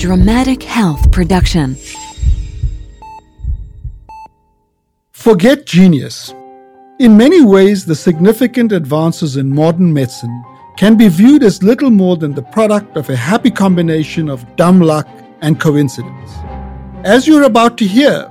dramatic health production. Forget genius. In many ways, the significant advances in modern medicine can be viewed as little more than the product of a happy combination of dumb luck and coincidence. As you're about to hear,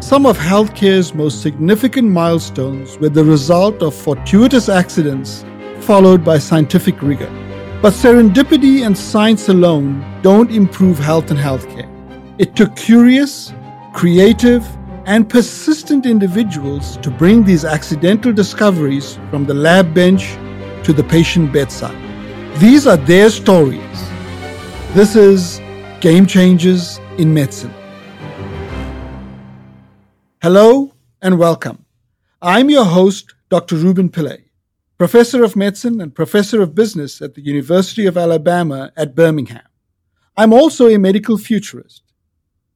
some of healthcare's most significant milestones were the result of fortuitous accidents followed by scientific rigor. But serendipity and science alone don't improve health and healthcare. It took curious, creative, and persistent individuals to bring these accidental discoveries from the lab bench to the patient bedside. These are their stories. This is Game Changers in Medicine. Hello and welcome. I'm your host, Dr. Ruben Pillay, professor of medicine and professor of business at the University of Alabama at Birmingham. I'm also a medical futurist.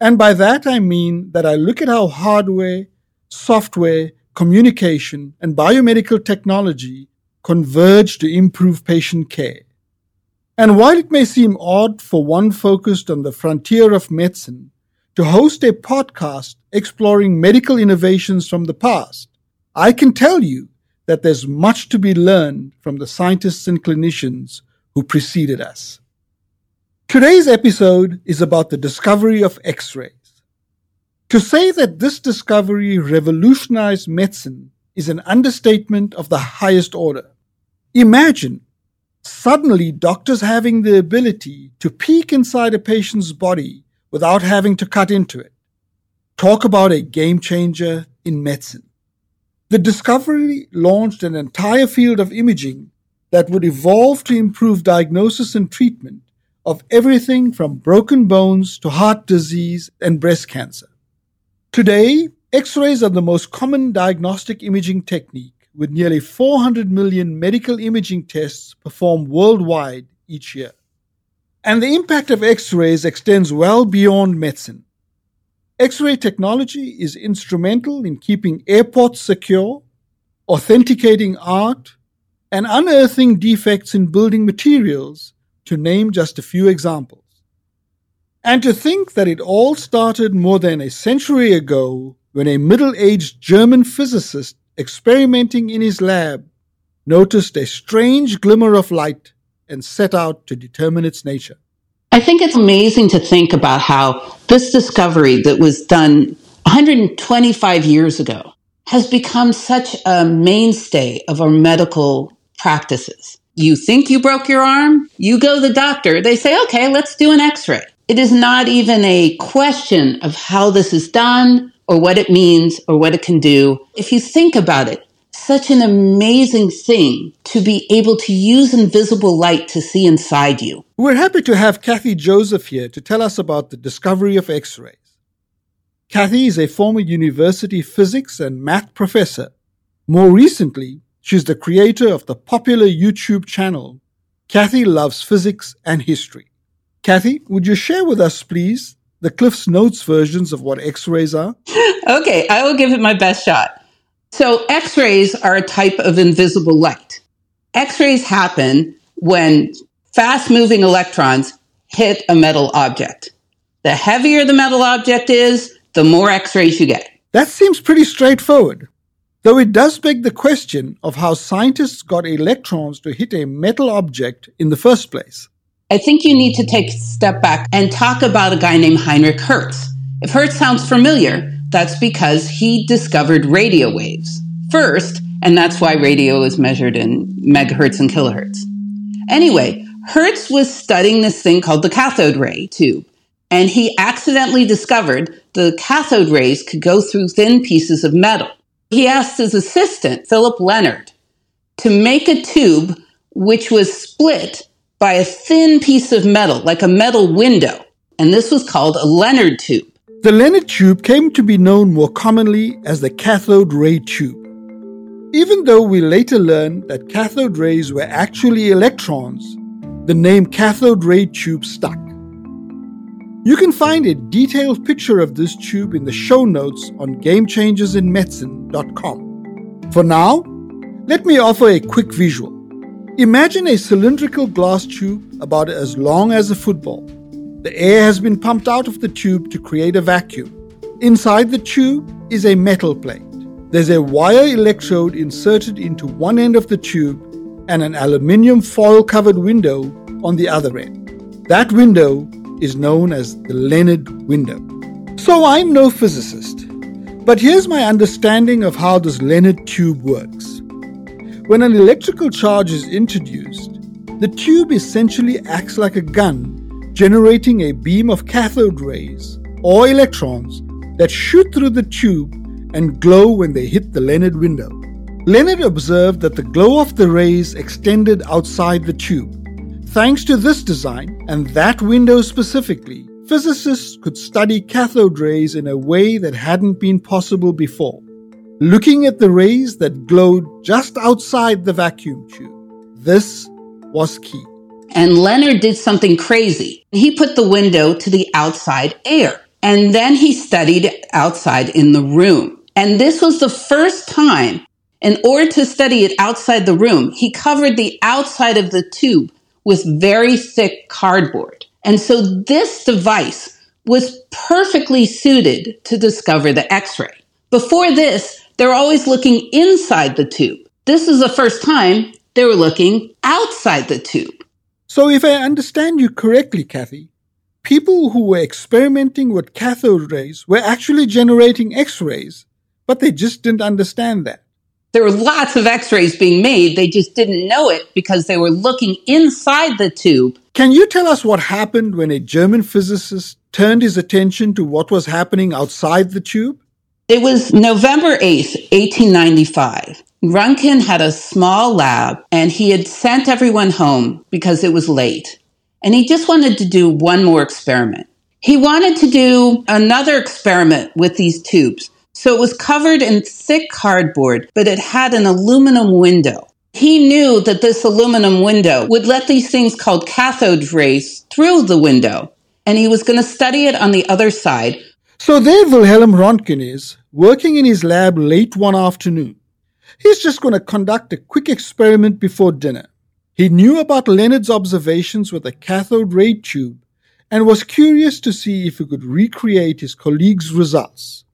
And by that I mean that I look at how hardware, software, communication, and biomedical technology converge to improve patient care. And while it may seem odd for one focused on the frontier of medicine to host a podcast exploring medical innovations from the past, I can tell you that there's much to be learned from the scientists and clinicians who preceded us. Today's episode is about the discovery of X rays. To say that this discovery revolutionized medicine is an understatement of the highest order. Imagine suddenly doctors having the ability to peek inside a patient's body without having to cut into it. Talk about a game changer in medicine. The discovery launched an entire field of imaging that would evolve to improve diagnosis and treatment of everything from broken bones to heart disease and breast cancer. Today, X-rays are the most common diagnostic imaging technique with nearly 400 million medical imaging tests performed worldwide each year. And the impact of X rays extends well beyond medicine. X ray technology is instrumental in keeping airports secure, authenticating art, and unearthing defects in building materials, to name just a few examples. And to think that it all started more than a century ago when a middle aged German physicist experimenting in his lab noticed a strange glimmer of light and set out to determine its nature. I think it's amazing to think about how this discovery that was done 125 years ago has become such a mainstay of our medical practices. You think you broke your arm, you go to the doctor, they say, okay, let's do an x ray. It is not even a question of how this is done or what it means or what it can do. If you think about it, such an amazing thing to be able to use invisible light to see inside you. We're happy to have Kathy Joseph here to tell us about the discovery of X rays. Kathy is a former university physics and math professor. More recently, she's the creator of the popular YouTube channel Kathy Loves Physics and History. Kathy, would you share with us, please, the Cliff's Notes versions of what X rays are? okay, I will give it my best shot. So, X rays are a type of invisible light. X rays happen when fast moving electrons hit a metal object. The heavier the metal object is, the more X rays you get. That seems pretty straightforward. Though it does beg the question of how scientists got electrons to hit a metal object in the first place. I think you need to take a step back and talk about a guy named Heinrich Hertz. If Hertz sounds familiar, that's because he discovered radio waves first, and that's why radio is measured in megahertz and kilohertz. Anyway, Hertz was studying this thing called the cathode ray tube, and he accidentally discovered the cathode rays could go through thin pieces of metal. He asked his assistant, Philipp Lenard, to make a tube which was split by a thin piece of metal, like a metal window, and this was called a Lenard tube. The Lenard tube came to be known more commonly as the cathode ray tube. Even though we later learned that cathode rays were actually electrons, the name cathode ray tube stuck. You can find a detailed picture of this tube in the show notes on gamechangersinmedicine.com. For now, let me offer a quick visual. Imagine a cylindrical glass tube about as long as a football The air has been pumped out of the tube to create a vacuum. Inside the tube is a metal plate. There's a wire electrode inserted into one end of the tube and an aluminium foil covered window on the other end. That window is known as the Lenard window. So I'm no physicist, but here's my understanding of how this Lenard tube works. When an electrical charge is introduced, the tube essentially acts like a gun generating a beam of cathode rays or electrons that shoot through the tube and glow when they hit the Lenard window. Lenard observed that the glow of the rays extended outside the tube. Thanks to this design, and that window specifically, physicists could study cathode rays in a way that hadn't been possible before. Looking at the rays that glowed just outside the vacuum tube. This was key. And Lenard did something crazy. He put the window to the outside air. And then he studied outside in the room. And this was the first time, in order to study it outside the room, he covered the outside of the tube with very thick cardboard. And so this device was perfectly suited to discover the X-ray. Before this, they're always looking inside the tube. This is the first time they were looking outside the tube. So, if I understand you correctly, Kathy, people who were experimenting with cathode rays were actually generating X rays, but they just didn't understand that. There were lots of x rays being made, they just didn't know it because they were looking inside the tube. Can you tell us what happened when a German physicist turned his attention to what was happening outside the tube? It was November 8th, 1895. Röntgen had a small lab and he had sent everyone home because it was late. And he just wanted to do one more experiment. He wanted to do another experiment with these tubes. So it was covered in thick cardboard, but it had an aluminum window. He knew that this aluminum window would let these things called cathode rays through the window. And he was going to study it on the other side. So there Wilhelm Röntgen is, working in his lab late one afternoon. He's just going to conduct a quick experiment before dinner. He knew about Lenard's observations with a cathode ray tube and was curious to see if he could recreate his colleague's results.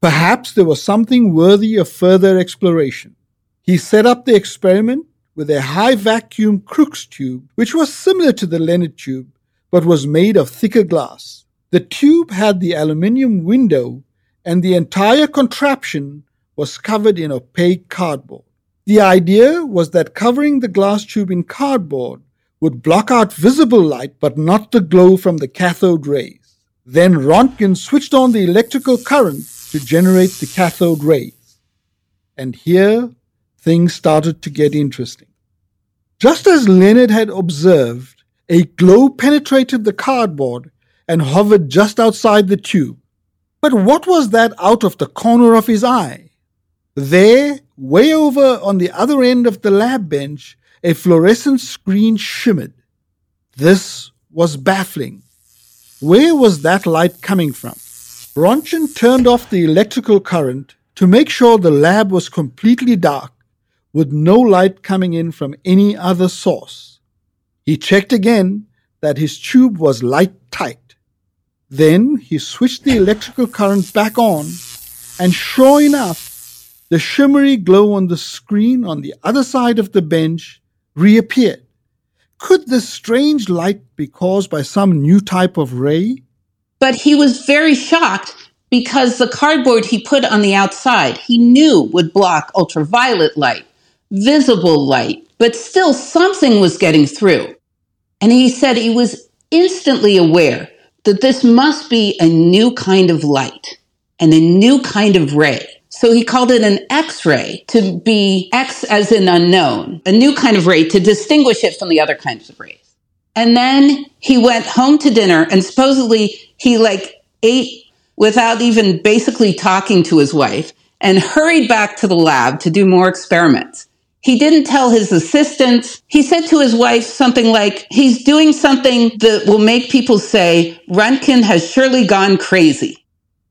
Perhaps there was something worthy of further exploration. He set up the experiment with a high vacuum Crookes tube, which was similar to the Lenard tube, but was made of thicker glass. The tube had the aluminium window, and the entire contraption was covered in opaque cardboard. The idea was that covering the glass tube in cardboard would block out visible light but not the glow from the cathode rays. Then Röntgen switched on the electrical current to generate the cathode rays. And here things started to get interesting. Just as Lenard had observed, a glow penetrated the cardboard and hovered just outside the tube. But what was that out of the corner of his eye? There, way over on the other end of the lab bench, a fluorescent screen shimmered. This was baffling. Where was that light coming from? Röntgen turned off the electrical current to make sure the lab was completely dark with no light coming in from any other source. He checked again that his tube was light tight. Then he switched the electrical current back on, and sure enough, the shimmery glow on the screen on the other side of the bench reappeared. Could this strange light be caused by some new type of ray? But he was very shocked because the cardboard he put on the outside he knew would block ultraviolet light, visible light, but still something was getting through. And he said he was instantly aware that this must be a new kind of light and a new kind of ray. So he called it an X-ray to be X as in unknown, a new kind of ray to distinguish it from the other kinds of rays. And then he went home to dinner and supposedly he like ate without even basically talking to his wife and hurried back to the lab to do more experiments. He didn't tell his assistants. He said to his wife something like, he's doing something that will make people say, Röntgen has surely gone crazy.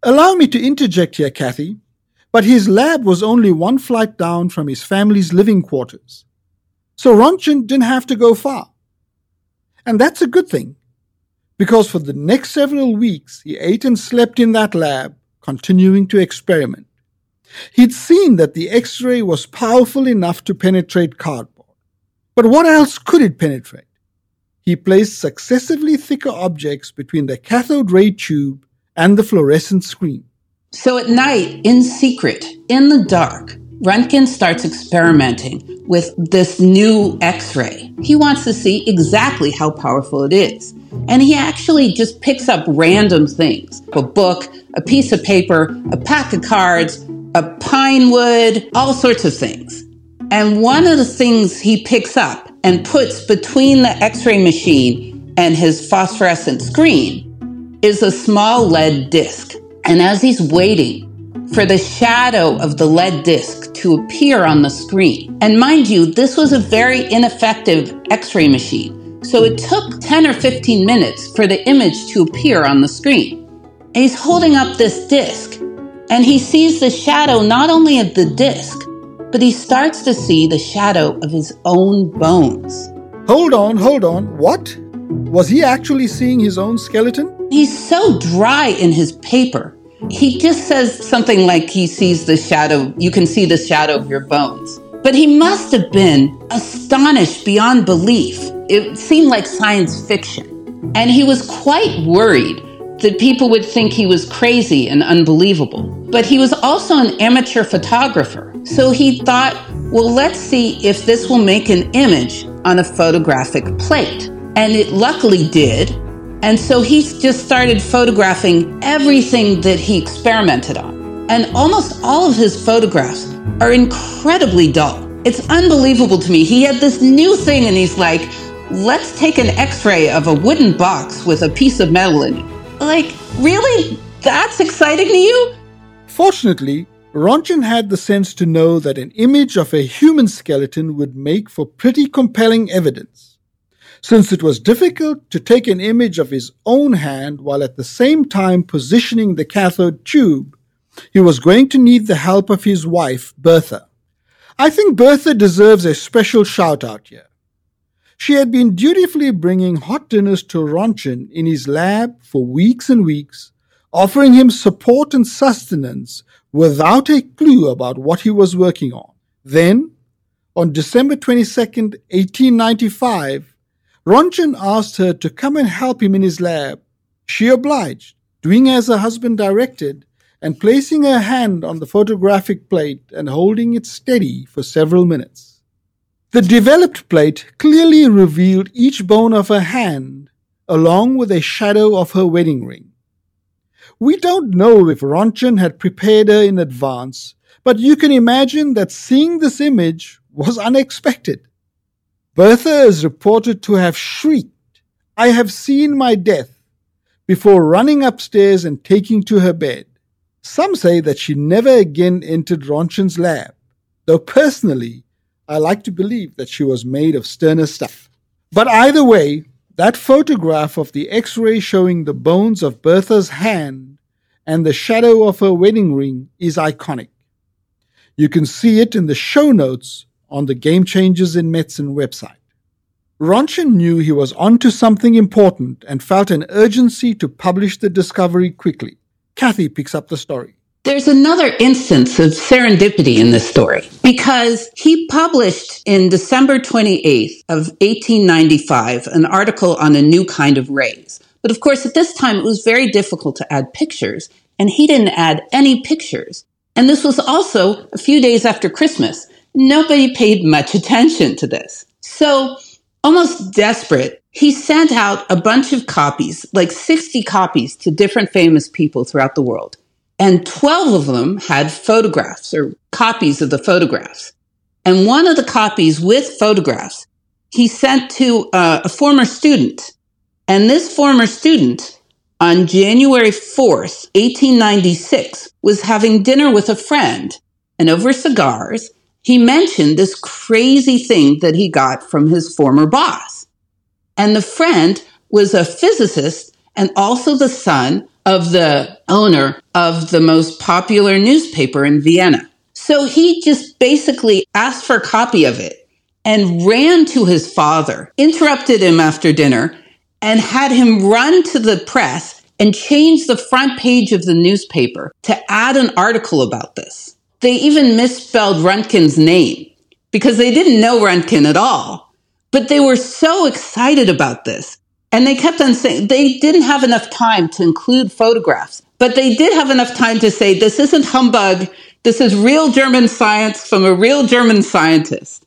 Allow me to interject here, Kathy. But his lab was only one flight down from his family's living quarters. So Röntgen didn't have to go far. And that's a good thing. because for the next several weeks he ate and slept in that lab, continuing to experiment. He'd seen that the X ray was powerful enough to penetrate cardboard. But what else could it penetrate? He placed successively thicker objects between the cathode ray tube and the fluorescent screen. So at night, in secret, in the dark, Röntgen starts experimenting with this new X ray. He wants to see exactly how powerful it is. And he actually just picks up random things a book, a piece of paper, a pack of cards, a pine wood, all sorts of things. And one of the things he picks up and puts between the x ray machine and his phosphorescent screen is a small lead disc. And as he's waiting for the shadow of the lead disc to appear on the screen, and mind you, this was a very ineffective x ray machine. So it took 10 or 15 minutes for the image to appear on the screen. And he's holding up this disc and he sees the shadow not only of the disc, but he starts to see the shadow of his own bones. Hold on, hold on. What? Was he actually seeing his own skeleton? He's so dry in his paper. He just says something like he sees the shadow, you can see the shadow of your bones. But he must have been astonished beyond belief. It seemed like science fiction. And he was quite worried that people would think he was crazy and unbelievable. But he was also an amateur photographer. So he thought, well, let's see if this will make an image on a photographic plate. And it luckily did. And so he just started photographing everything that he experimented on. And almost all of his photographs are incredibly dull. It's unbelievable to me. He had this new thing and he's like, let's take an x ray of a wooden box with a piece of metal in it like, really? That's exciting to you? Fortunately, Röntgen had the sense to know that an image of a human skeleton would make for pretty compelling evidence. Since it was difficult to take an image of his own hand while at the same time positioning the cathode tube, he was going to need the help of his wife, Bertha. I think Bertha deserves a special shout out here. She had been dutifully bringing hot dinners to Röntgen in his lab for weeks and weeks, offering him support and sustenance without a clue about what he was working on. Then, on December 22, 1895, Röntgen asked her to come and help him in his lab. She obliged, doing as her husband directed, and placing her hand on the photographic plate and holding it steady for several minutes. The developed plate clearly revealed each bone of her hand, along with a shadow of her wedding ring. We don't know if Röntgen had prepared her in advance, but you can imagine that seeing this image was unexpected. Bertha is reported to have shrieked, I have seen my death, before running upstairs and taking to her bed. Some say that she never again entered Röntgen's lab, though personally I like to believe that she was made of sterner stuff. But either way, that photograph of the x ray showing the bones of Bertha's hand and the shadow of her wedding ring is iconic. You can see it in the show notes on the Game Changers in Medicine website. Röntgen knew he was onto something important and felt an urgency to publish the discovery quickly. Kathy picks up the story. There's another instance of serendipity in this story because he published in December 28th of 1895 an article on a new kind of rays. But of course, at this time, it was very difficult to add pictures, and he didn't add any pictures. And this was also a few days after Christmas. Nobody paid much attention to this. So, almost desperate, he sent out a bunch of copies, like 60 copies, to different famous people throughout the world and 12 of them had photographs or copies of the photographs. And one of the copies with photographs he sent to uh, a former student. And this former student on January 4th, 1896, was having dinner with a friend. And over cigars, he mentioned this crazy thing that he got from his former boss. And the friend was a physicist and also the son of the owner of the most popular newspaper in Vienna. So he just basically asked for a copy of it and ran to his father, interrupted him after dinner, and had him run to the press and change the front page of the newspaper to add an article about this. They even misspelled Röntgen's name because they didn't know Röntgen at all. But they were so excited about this. And they kept on saying they didn't have enough time to include photographs, but they did have enough time to say this isn't humbug. This is real German science from a real German scientist.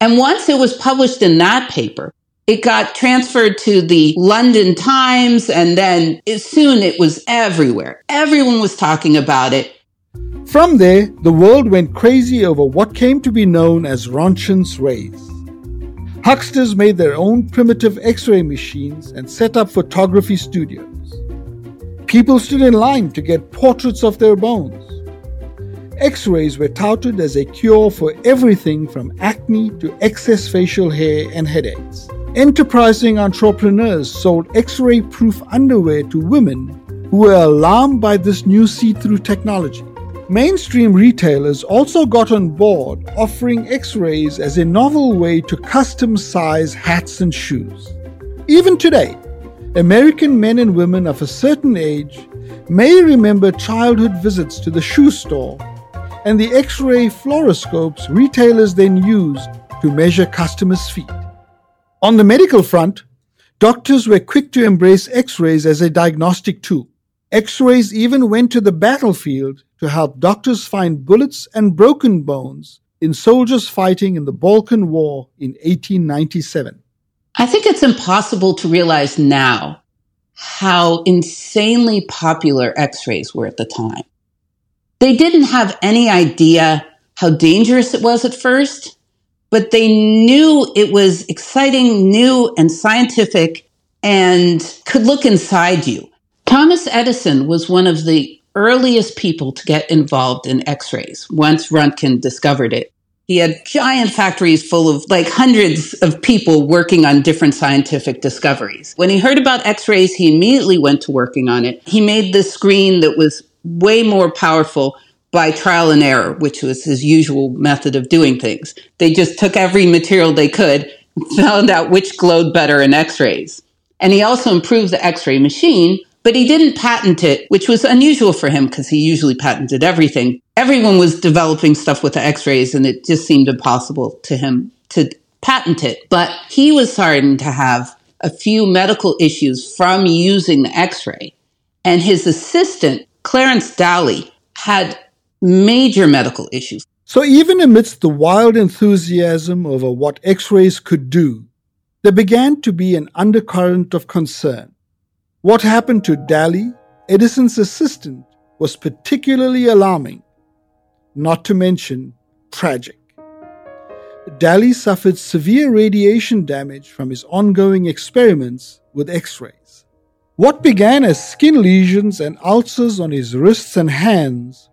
And once it was published in that paper, it got transferred to the London Times, and then soon it was everywhere. Everyone was talking about it. From there, the world went crazy over what came to be known as Röntgen's rays. Hucksters made their own primitive X ray machines and set up photography studios. People stood in line to get portraits of their bones. X rays were touted as a cure for everything from acne to excess facial hair and headaches. Enterprising entrepreneurs sold X ray proof underwear to women who were alarmed by this new see through technology. Mainstream retailers also got on board offering X rays as a novel way to custom size hats and shoes. Even today, American men and women of a certain age may remember childhood visits to the shoe store and the X ray fluoroscopes retailers then used to measure customers' feet. On the medical front, doctors were quick to embrace X rays as a diagnostic tool. X rays even went to the battlefield to help doctors find bullets and broken bones in soldiers fighting in the Balkan War in 1897. I think it's impossible to realize now how insanely popular x rays were at the time. They didn't have any idea how dangerous it was at first but they knew it was exciting, new, and scientific and could look inside you. Thomas Edison was one of the earliest people to get involved in x rays once Röntgen discovered it. He had giant factories full of like hundreds of people working on different scientific discoveries. When he heard about x rays, he immediately went to working on it. He made this screen that was way more powerful by trial and error, which was his usual method of doing things. They just took every material they could, found out which glowed better in x rays. And he also improved the x ray machine, but he didn't patent it, which was unusual for him because he usually patented everything. Everyone was developing stuff with the x rays, and it just seemed impossible to him to patent it. But he was starting to have a few medical issues from using the x ray. And his assistant, Clarence Dally, had major medical issues. So, even amidst the wild enthusiasm over what X rays could do, there began to be an undercurrent of concern. What happened to Dally, Edison's assistant, was particularly alarming, not to mention tragic. Dally suffered severe radiation damage from his ongoing experiments with X rays. What began as skin lesions and ulcers on his wrists and hands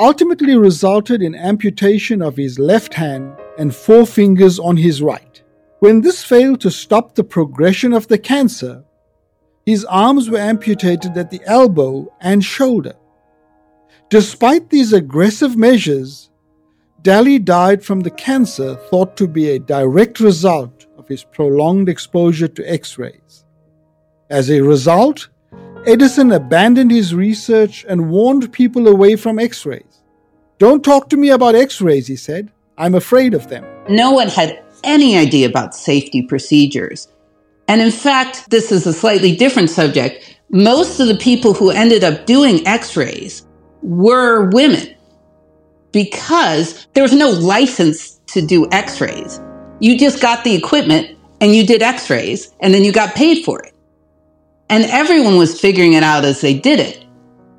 ultimately resulted in amputation of his left hand and four fingers on his right. When this failed to stop the progression of the cancer, his arms were amputated at the elbow and shoulder. Despite these aggressive measures, Dally died from the cancer thought to be a direct result of his prolonged exposure to X rays. As a result, Edison abandoned his research and warned people away from X rays. Don't talk to me about X rays, he said. I'm afraid of them. No one had any idea about safety procedures. And in fact, this is a slightly different subject. Most of the people who ended up doing x rays were women because there was no license to do x rays. You just got the equipment and you did x rays and then you got paid for it. And everyone was figuring it out as they did it.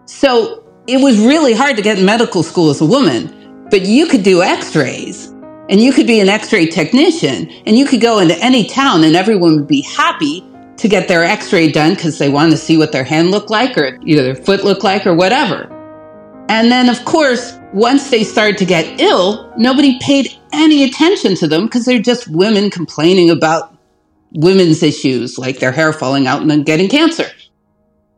So it was really hard to get medical school as a woman, but you could do x rays and you could be an x ray technician and you could go into any town and everyone would be happy to get their x ray done because they wanted to see what their hand looked like or either their foot looked like or whatever. And then, of course, once they started to get ill, nobody paid any attention to them because they're just women complaining about women's issues like their hair falling out and then getting cancer.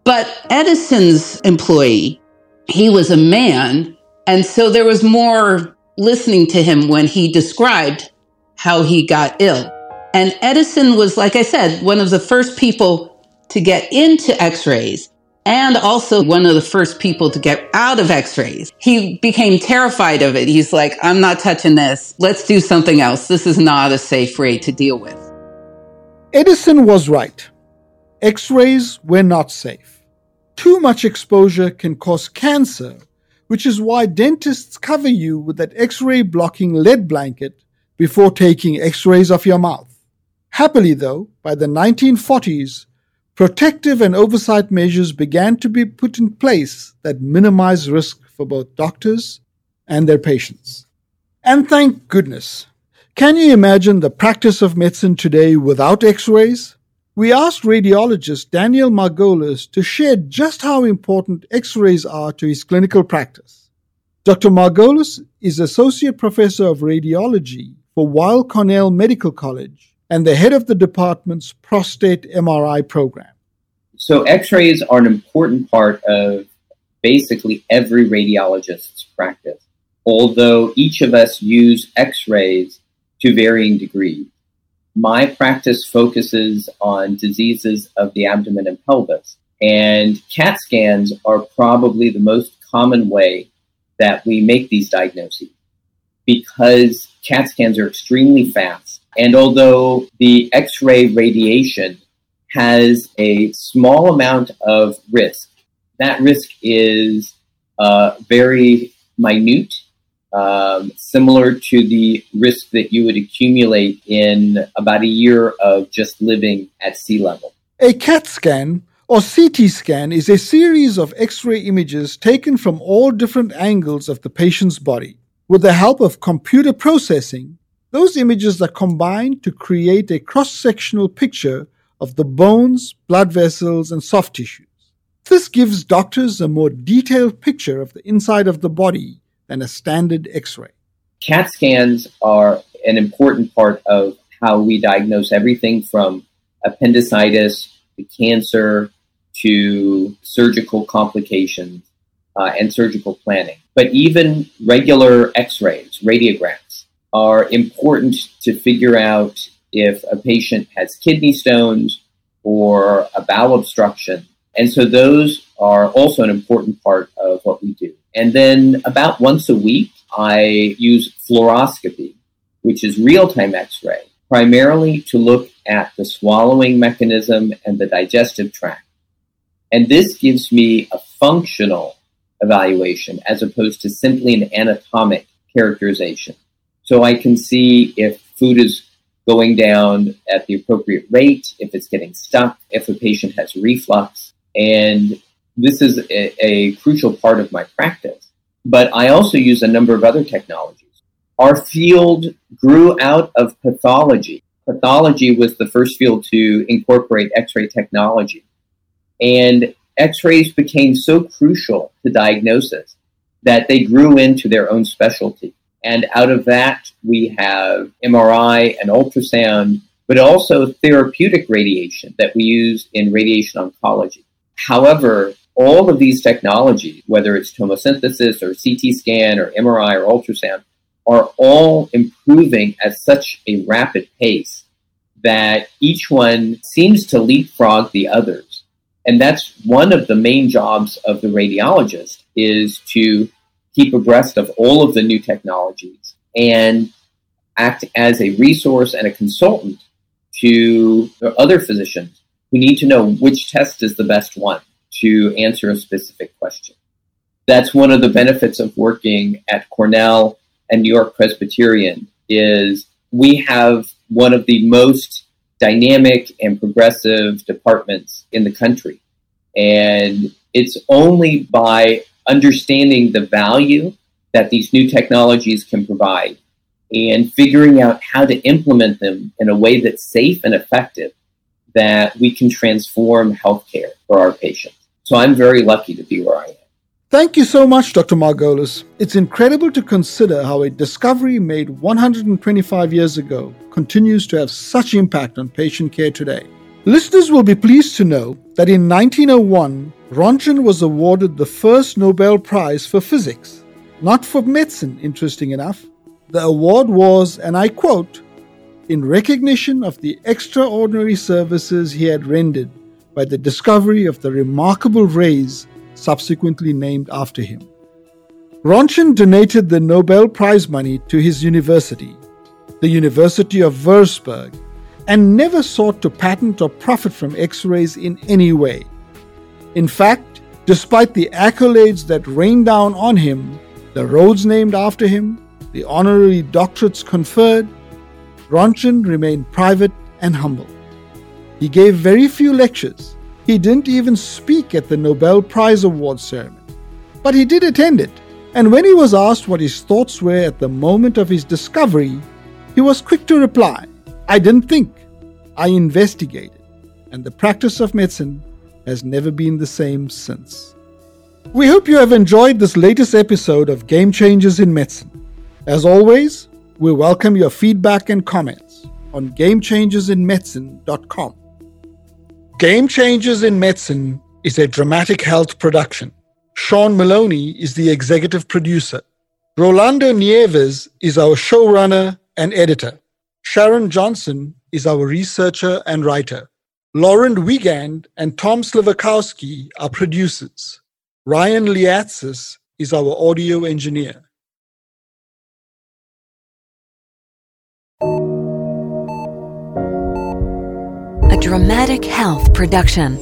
But Edison's employee, he was a man. And so there was more listening to him when he described how he got ill. And Edison was, like I said, one of the first people to get into x rays and also one of the first people to get out of x rays. He became terrified of it. He's like, I'm not touching this. Let's do something else. This is not a safe ray to deal with. Edison was right. X rays were not safe. Too much exposure can cause cancer, which is why dentists cover you with that X ray blocking lead blanket before taking X rays of your mouth. Happily, though, by the 1940s, protective and oversight measures began to be put in place that minimize risk for both doctors and their patients. And thank goodness. Can you imagine the practice of medicine today without x rays? We asked radiologist Daniel Margolis to share just how important x rays are to his clinical practice. Dr. Margolis is Associate Professor of Radiology for Weill Cornell Medical College and the head of the department's prostate MRI program. So, x rays are an important part of basically every radiologist's practice, although each of us use x rays to varying degrees. My practice focuses on diseases of the abdomen and pelvis, and CAT scans are probably the most common way that we make these diagnoses because CAT scans are extremely fast. And although the X ray radiation has a small amount of risk, that risk is uh, very minute, um, similar to the risk that you would accumulate in about a year of just living at sea level. A CAT scan or CT scan is a series of X ray images taken from all different angles of the patient's body. With the help of computer processing, those images are combined to create a cross sectional picture of the bones, blood vessels, and soft tissues. This gives doctors a more detailed picture of the inside of the body than a standard x ray. CAT scans are an important part of how we diagnose everything from appendicitis to cancer to surgical complications uh, and surgical planning. But even regular x rays, radiograms, are important to figure out if a patient has kidney stones or a bowel obstruction. And so those are also an important part of what we do. And then about once a week, I use fluoroscopy, which is real time x ray, primarily to look at the swallowing mechanism and the digestive tract. And this gives me a functional evaluation as opposed to simply an anatomic characterization. So I can see if food is going down at the appropriate rate, if it's getting stuck, if a patient has reflux. And this is a, a crucial part of my practice. But I also use a number of other technologies. Our field grew out of pathology. Pathology was the first field to incorporate X ray technology. And X rays became so crucial to diagnosis that they grew into their own specialty. And out of that, we have MRI and ultrasound, but also therapeutic radiation that we use in radiation oncology. However, all of these technologies, whether it's tomosynthesis or CT scan or MRI or ultrasound, are all improving at such a rapid pace that each one seems to leapfrog the others. And that's one of the main jobs of the radiologist is to keep abreast of all of the new technologies and act as a resource and a consultant to other physicians who need to know which test is the best one to answer a specific question. That's one of the benefits of working at Cornell and New York Presbyterian is we have one of the most dynamic and progressive departments in the country. And it's only by understanding the value that these new technologies can provide and figuring out how to implement them in a way that's safe and effective that we can transform healthcare for our patients. So I'm very lucky to be where I am. Thank you so much, Dr. Margolis. It's incredible to consider how a discovery made 125 years ago continues to have such impact on patient care today. Listeners will be pleased to know that in 1901, Röntgen was awarded the first Nobel Prize for Physics, not for medicine, interesting enough. The award was, and I quote, in recognition of the extraordinary services he had rendered by the discovery of the remarkable rays subsequently named after him. Röntgen donated the Nobel Prize money to his university, the University of Würzburg, and never sought to patent or profit from X rays in any way. In fact, despite the accolades that rained down on him, the roads named after him, the honorary doctorates conferred, Röntgen remained private and humble. He gave very few lectures. He didn't even speak at the Nobel Prize Award ceremony. But he did attend it and when he was asked what his thoughts were at the moment of his discovery, he was quick to reply, I didn't think, I investigated, and the practice of medicine has never been the same since. We hope you have enjoyed this latest episode of Game Changers in Medicine. As always, we welcome your feedback and comments on GameChangersInMedicine.com. Game Changers in Medicine is a dramatic health production. Sean Maloney is the executive producer. Rolando Nieves is our showrunner and editor. Sharon Johnson is our researcher and writer. Lauren Wiegand and Tom Slivakowski are producers. Ryan Liatzis is our audio engineer. Dramatic health production.